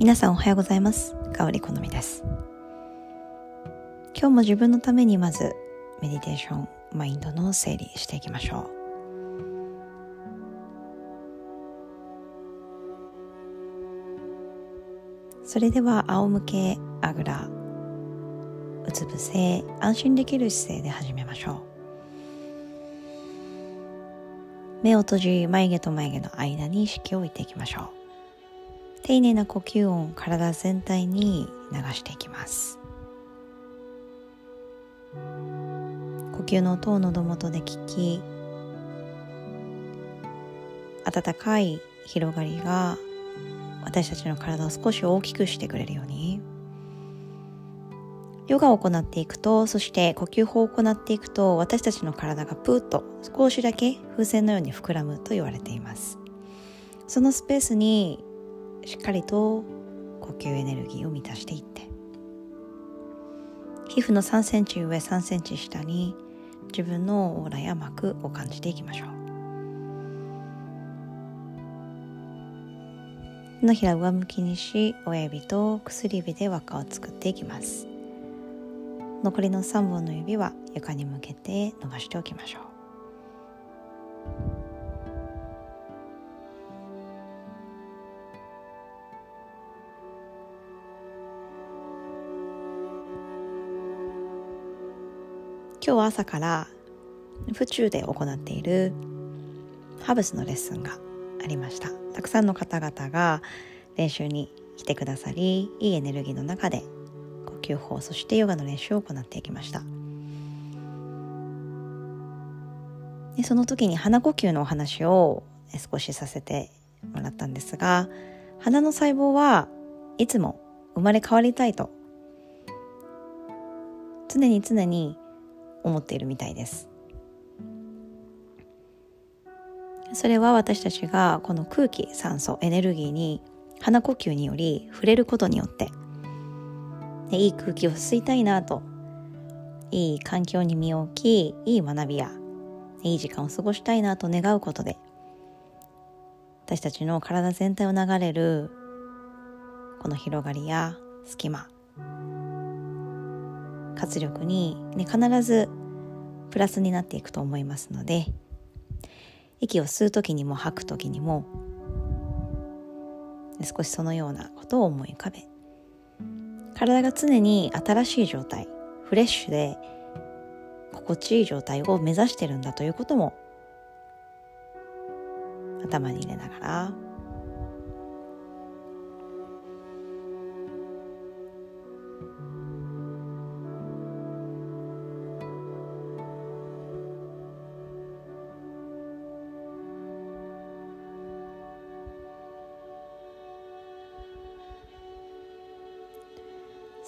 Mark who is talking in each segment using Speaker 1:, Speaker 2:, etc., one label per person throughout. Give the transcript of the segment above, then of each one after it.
Speaker 1: 皆さんおはようございます。香り好みです。今日も自分のためにまずメディテーションマインドの整理していきましょう。それでは仰向けあぐらうつ伏せ安心できる姿勢で始めましょう。目を閉じ眉毛と眉毛の間に意識を置いていきましょう。丁寧な呼吸音を体全体に流していきます。呼吸の音を喉元で聞き温かい広がりが私たちの体を少し大きくしてくれるように。ヨガを行っていくとそして呼吸法を行っていくと私たちの体がプーッと少しだけ風船のように膨らむと言われています。そのスペースにしっかりと呼吸エネルギーを満たしていって。皮膚の3センチ上3センチ下に自分のオーラや膜を感じていきましょう。手のひら上向きにし親指と薬指で輪っかを作っていきます。残りの3本の指は床に向けて伸ばしておきましょう。今日は朝から府中で行っているハブスのレッスンがありました。たくさんの方々が練習に来てくださりいいエネルギーの中で呼吸法そしてヨガの練習を行っていきました。でその時に鼻呼吸のお話を少しさせてもらったんですが鼻の細胞はいつも生まれ変わりたいと常に常に思っているみたいです。それは私たちがこの空気酸素エネルギーに鼻呼吸により触れることによってでいい空気を吸いたいなといい環境に身を置きいい学びやいい時間を過ごしたいなと願うことで私たちの体全体を流れるこの広がりや隙間活力に、ね、必ずプラスになっていくと思いますので息を吸う時にも吐く時にも少しそのようなことを思い浮かべ体が常に新しい状態フレッシュで心地いい状態を目指してるんだということも頭に入れながら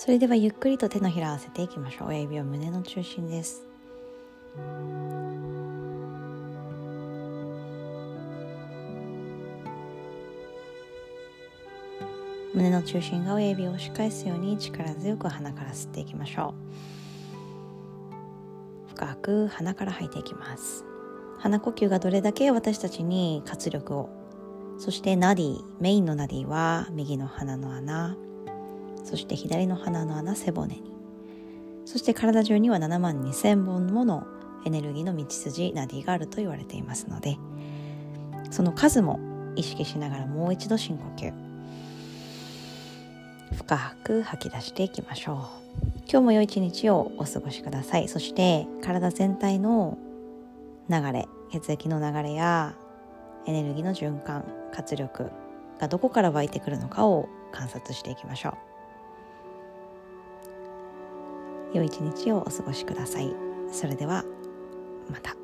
Speaker 1: それではゆっくりと手のひら合わせていきましょう。親指は胸の中心です。胸の中心が親指を押し返すように力強く鼻から吸っていきましょう。深く鼻から吐いていきます。鼻呼吸がどれだけ私たちに活力をそしてナディメインのナディは右の鼻の穴。そして左の鼻の穴背骨に。そして体中には7万2000本ものエネルギーの道筋ナディがあると言われていますのでその数も意識しながらもう一度深呼吸。深く吐き出していきましょう。今日も良い一日をお過ごしください。そして体全体の流れ血液の流れやエネルギーの循環活力がどこから湧いてくるのかを観察していきましょう。良い一日をお過ごしください。それではまた。